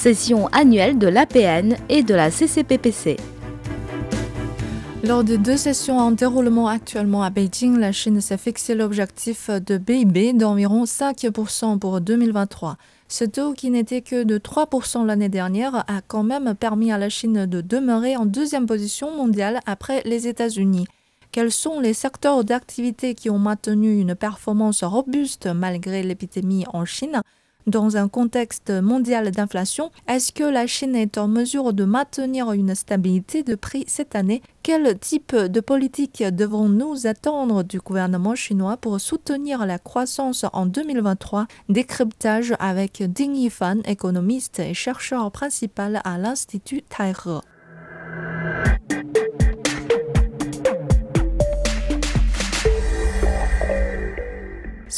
session annuelle de l'APN et de la CCPPC. Lors des deux sessions en déroulement actuellement à Beijing, la Chine s'est fixé l'objectif de PIB d'environ 5% pour 2023. Ce taux, qui n'était que de 3% l'année dernière, a quand même permis à la Chine de demeurer en deuxième position mondiale après les États-Unis. Quels sont les secteurs d'activité qui ont maintenu une performance robuste malgré l'épidémie en Chine? Dans un contexte mondial d'inflation, est-ce que la Chine est en mesure de maintenir une stabilité de prix cette année? Quel type de politique devrons-nous attendre du gouvernement chinois pour soutenir la croissance en 2023 Décryptage avec Ding Yifan, économiste et chercheur principal à l'Institut Taihe.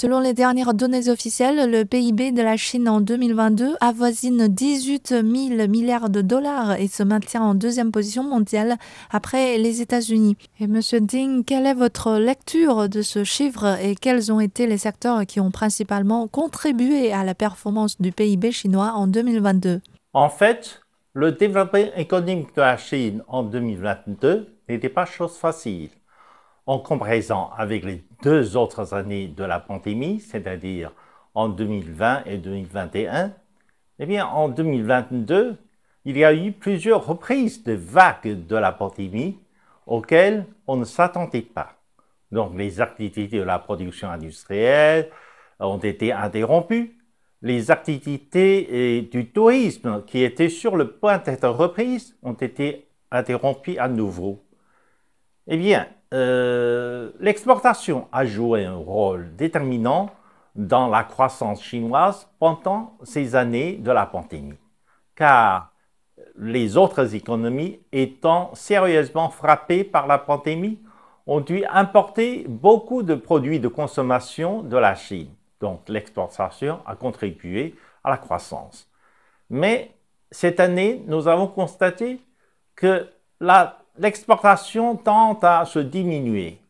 Selon les dernières données officielles, le PIB de la Chine en 2022 avoisine 18 000 milliards de dollars et se maintient en deuxième position mondiale après les États-Unis. Et Monsieur Ding, quelle est votre lecture de ce chiffre et quels ont été les secteurs qui ont principalement contribué à la performance du PIB chinois en 2022 En fait, le développement économique de la Chine en 2022 n'était pas chose facile en comparaison avec les deux autres années de la pandémie, c'est-à-dire en 2020 et 2021, eh bien, en 2022, il y a eu plusieurs reprises de vagues de la pandémie auxquelles on ne s'attendait pas. Donc, les activités de la production industrielle ont été interrompues. Les activités du tourisme qui étaient sur le point d'être reprises ont été interrompues à nouveau. Eh bien, euh, l'exportation a joué un rôle déterminant dans la croissance chinoise pendant ces années de la pandémie, car les autres économies étant sérieusement frappées par la pandémie ont dû importer beaucoup de produits de consommation de la Chine. Donc l'exportation a contribué à la croissance. Mais cette année, nous avons constaté que la l'exportation tend à se diminuer,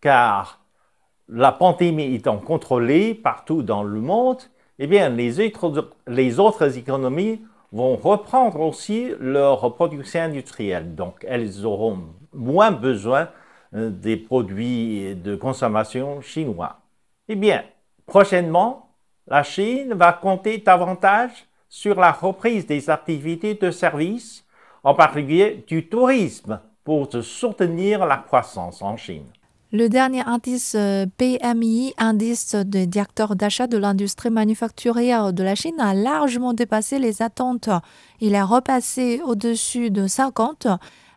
car la pandémie étant contrôlée partout dans le monde, eh bien, les autres, les autres économies vont reprendre aussi leur production industrielle. Donc, elles auront moins besoin euh, des produits de consommation chinois. Eh bien, prochainement, la Chine va compter davantage sur la reprise des activités de services, en particulier du tourisme, pour soutenir la croissance en Chine. Le dernier indice euh, PMI, indice des directeurs d'achat de l'industrie manufacturière de la Chine, a largement dépassé les attentes. Il est repassé au-dessus de 50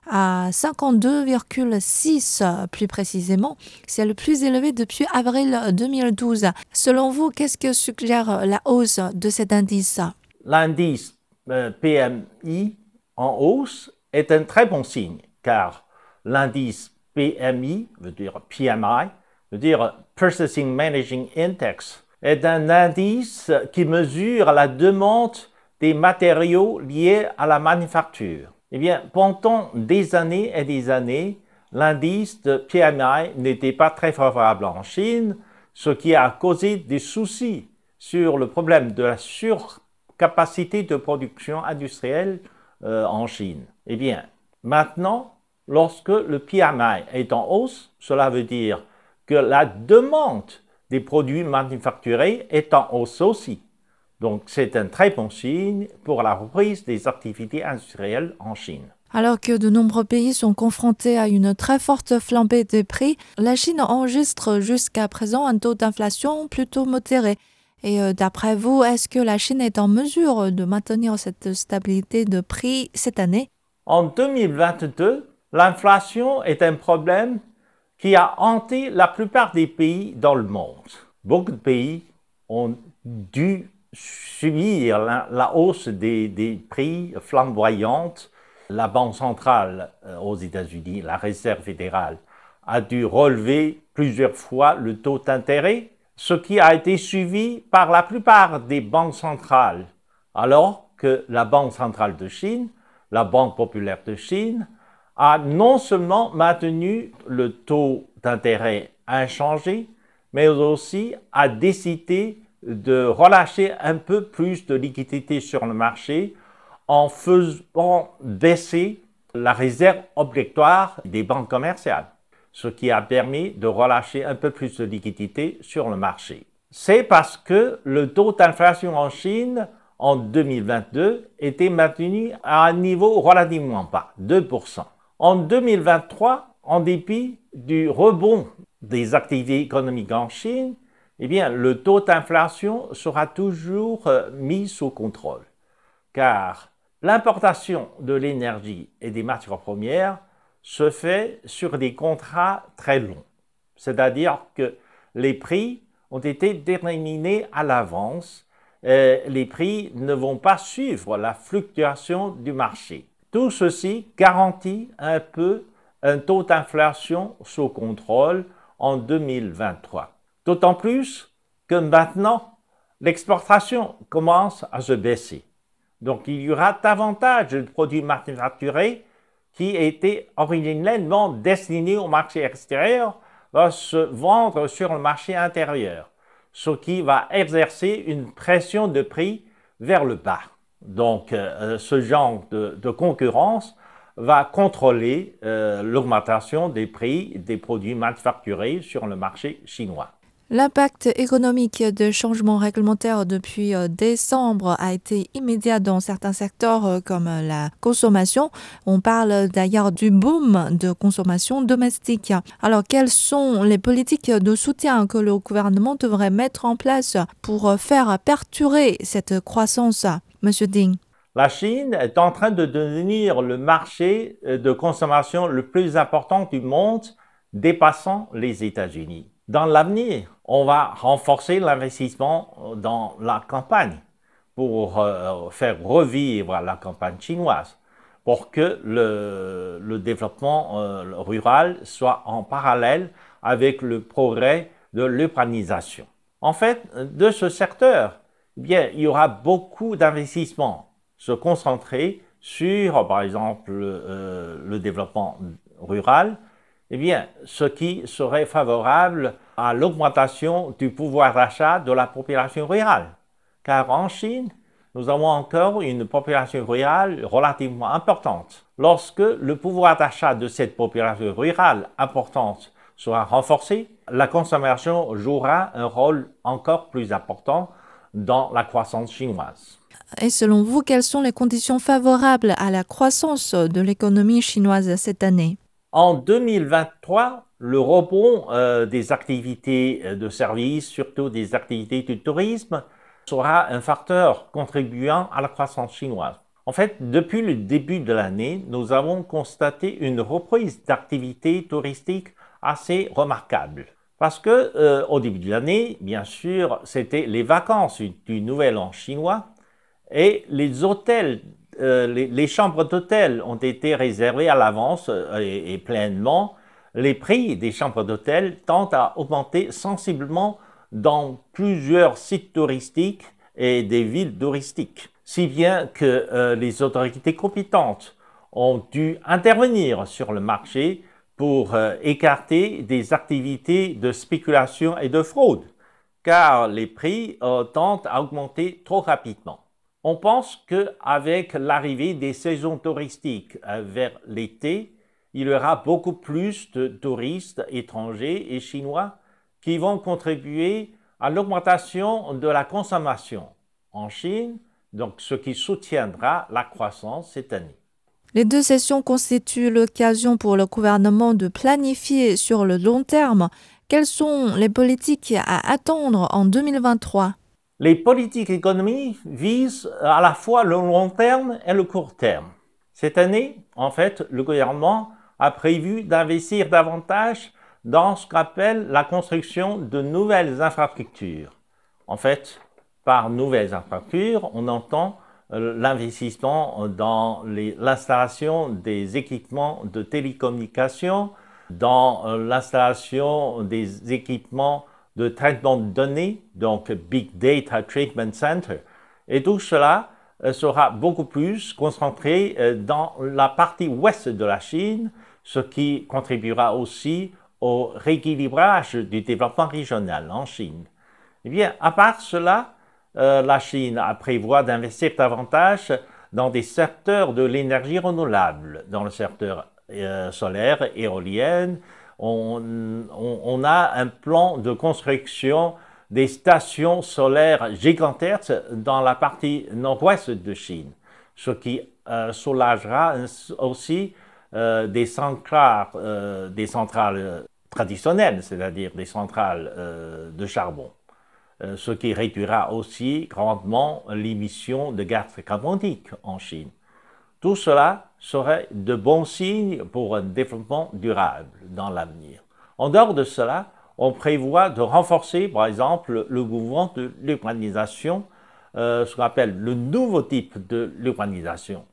à 52,6 plus précisément. C'est le plus élevé depuis avril 2012. Selon vous, qu'est-ce que suggère la hausse de cet indice? L'indice euh, PMI en hausse est un très bon signe car l'indice PMI, veut dire PMI, veut dire Purchasing Managing Index, est un indice qui mesure la demande des matériaux liés à la manufacture. Eh bien, pendant des années et des années, l'indice de PMI n'était pas très favorable en Chine, ce qui a causé des soucis sur le problème de la surcapacité de production industrielle euh, en Chine. Eh bien, maintenant, Lorsque le PMI est en hausse, cela veut dire que la demande des produits manufacturés est en hausse aussi. Donc c'est un très bon signe pour la reprise des activités industrielles en Chine. Alors que de nombreux pays sont confrontés à une très forte flambée des prix, la Chine enregistre jusqu'à présent un taux d'inflation plutôt modéré. Et euh, d'après vous, est-ce que la Chine est en mesure de maintenir cette stabilité de prix cette année? En 2022, L'inflation est un problème qui a hanté la plupart des pays dans le monde. Beaucoup de pays ont dû subir la, hausse des, prix flamboyantes. La Banque centrale euh, aux États-Unis, la Réserve fédérale, a dû relever plusieurs fois le taux d'intérêt, ce qui a été suivi par la plupart des banques centrales, alors que la Banque centrale de Chine, la Banque populaire de Chine, a non seulement maintenu le taux d'intérêt inchangé, mais aussi a décidé de relâcher un peu plus de liquidité sur le marché en faisant baisser la réserve obligatoire des banques commerciales, ce qui a permis de relâcher un peu plus de liquidité sur le marché. C'est parce que le taux d'inflation en Chine en 2022 était maintenu à un niveau relativement bas, 2%. En 2023, en dépit du rebond des activités économiques en Chine, eh bien, le taux d'inflation sera toujours euh, mis sous contrôle, car l'importation de l'énergie et des matières premières se fait sur des contrats très longs, c'est-à-dire que les prix ont été déterminés à l'avance, les prix ne vont pas suivre la fluctuation du marché. Tout ceci garantit un peu un taux d'inflation sous contrôle en 2023. D'autant plus que maintenant, l'exportation commence à se baisser. Donc il y aura davantage de produits manufacturés qui étaient originellement destinés au marché extérieur va se vendre sur le marché intérieur, ce qui va exercer une pression de prix vers le bas. Donc euh, ce genre de, concurrence va contrôler euh, l'augmentation des prix des produits manufacturés sur le marché chinois. L'impact économique de changements réglementaires depuis euh, décembre a été immédiat dans certains secteurs euh, comme la consommation. On parle d'ailleurs du boom de consommation domestique. Alors, quelles sont les politiques de soutien que le gouvernement devrait mettre en place pour faire perturber cette croissance? Monsieur Ding. La Chine est en train de devenir le marché euh, de consommation le plus important du monde, dépassant les États-Unis. Dans l'avenir, on va renforcer l'investissement dans la campagne pour euh, faire revivre la campagne chinoise, pour que le, développement euh, rural soit en parallèle avec le progrès de l'urbanisation. En fait, de ce secteur, bien, il y aura beaucoup d'investissements se concentrer sur, par exemple, euh, le développement rural, eh bien, ce qui serait favorable à l'augmentation du pouvoir d'achat de la population rurale. Car en Chine, nous avons encore une population rurale relativement importante. Lorsque le pouvoir d'achat de cette population rurale importante sera renforcé, la consommation jouera un rôle encore plus important dans la croissance chinoise. Et selon vous, quelles sont les conditions favorables à la croissance de l'économie chinoise cette année? En 2023, le rebond euh, des activités euh, de services, surtout des activités du tourisme, sera un facteur contribuant à la croissance chinoise. En fait, depuis le début de l'année, nous avons constaté une reprise d'activité touristique assez remarquable. Parce que euh, au début de l'année, bien sûr, c'était les vacances du Nouvel An chinois et les hôtels, euh, les, chambres d'hôtel ont été réservées à l'avance euh, et, pleinement. Les prix des chambres d'hôtel tendent à augmenter sensiblement dans plusieurs sites touristiques et des villes touristiques, si bien que les autorités compétentes ont dû intervenir sur le marché pour écarter des activités de spéculation et de fraude, car les prix tendent à augmenter trop rapidement. On pense qu'avec l'arrivée des saisons touristiques euh, vers l'été, il y aura beaucoup plus de touristes étrangers et chinois qui vont contribuer à l'augmentation de la consommation en Chine, donc ce qui soutiendra la croissance cette année. Les deux sessions constituent l'occasion pour le gouvernement de planifier sur le long terme quelles sont les politiques à attendre en 2023 les politiques économiques visent à la fois le long terme et le court terme. Cette année, en fait, le gouvernement a prévu d'investir davantage dans ce qu'appelle la construction de nouvelles infrastructures. En fait, par nouvelles infrastructures, on entend l'investissement dans l'installation des équipements de télécommunication, dans euh, l'installation des équipements de traitement de données, donc Big Data Treatment Center. Et tout cela euh, sera beaucoup plus concentré euh, dans la partie ouest de la Chine, ce qui contribuera aussi au rééquilibrage du développement régional en Chine. Eh bien, à part cela, euh, la Chine prévoit d'investir davantage dans des secteurs de l'énergie renouvelable, dans le secteur euh, solaire, éolienne. On, a un plan de construction des stations solaires gigantesques dans la partie nord-ouest de Chine, ce qui euh, soulagera aussi des centrales traditionnelles, c'est-à-dire des centrales de charbon. Euh, ce qui réduira aussi grandement l'émission de gaz carbonique en Chine. Tout cela serait de bons signes pour un développement durable dans l'avenir. En dehors de cela, on prévoit de renforcer, par exemple, le mouvement de l'urbanisation, euh, ce qu'on appelle le nouveau type de l'urbanisation.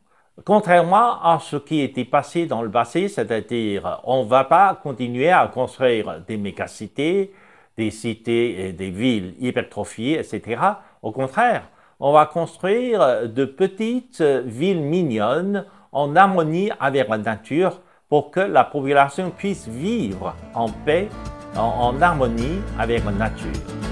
Contrairement à ce qui était passé dans le passé, c'est-à-dire on ne va pas continuer à construire des mégacités, des cités et des villes hypertrophiées, etc. Au contraire, on va construire de petites villes mignonnes en harmonie avec la nature pour que la population puisse vivre en paix, en, harmonie avec la nature.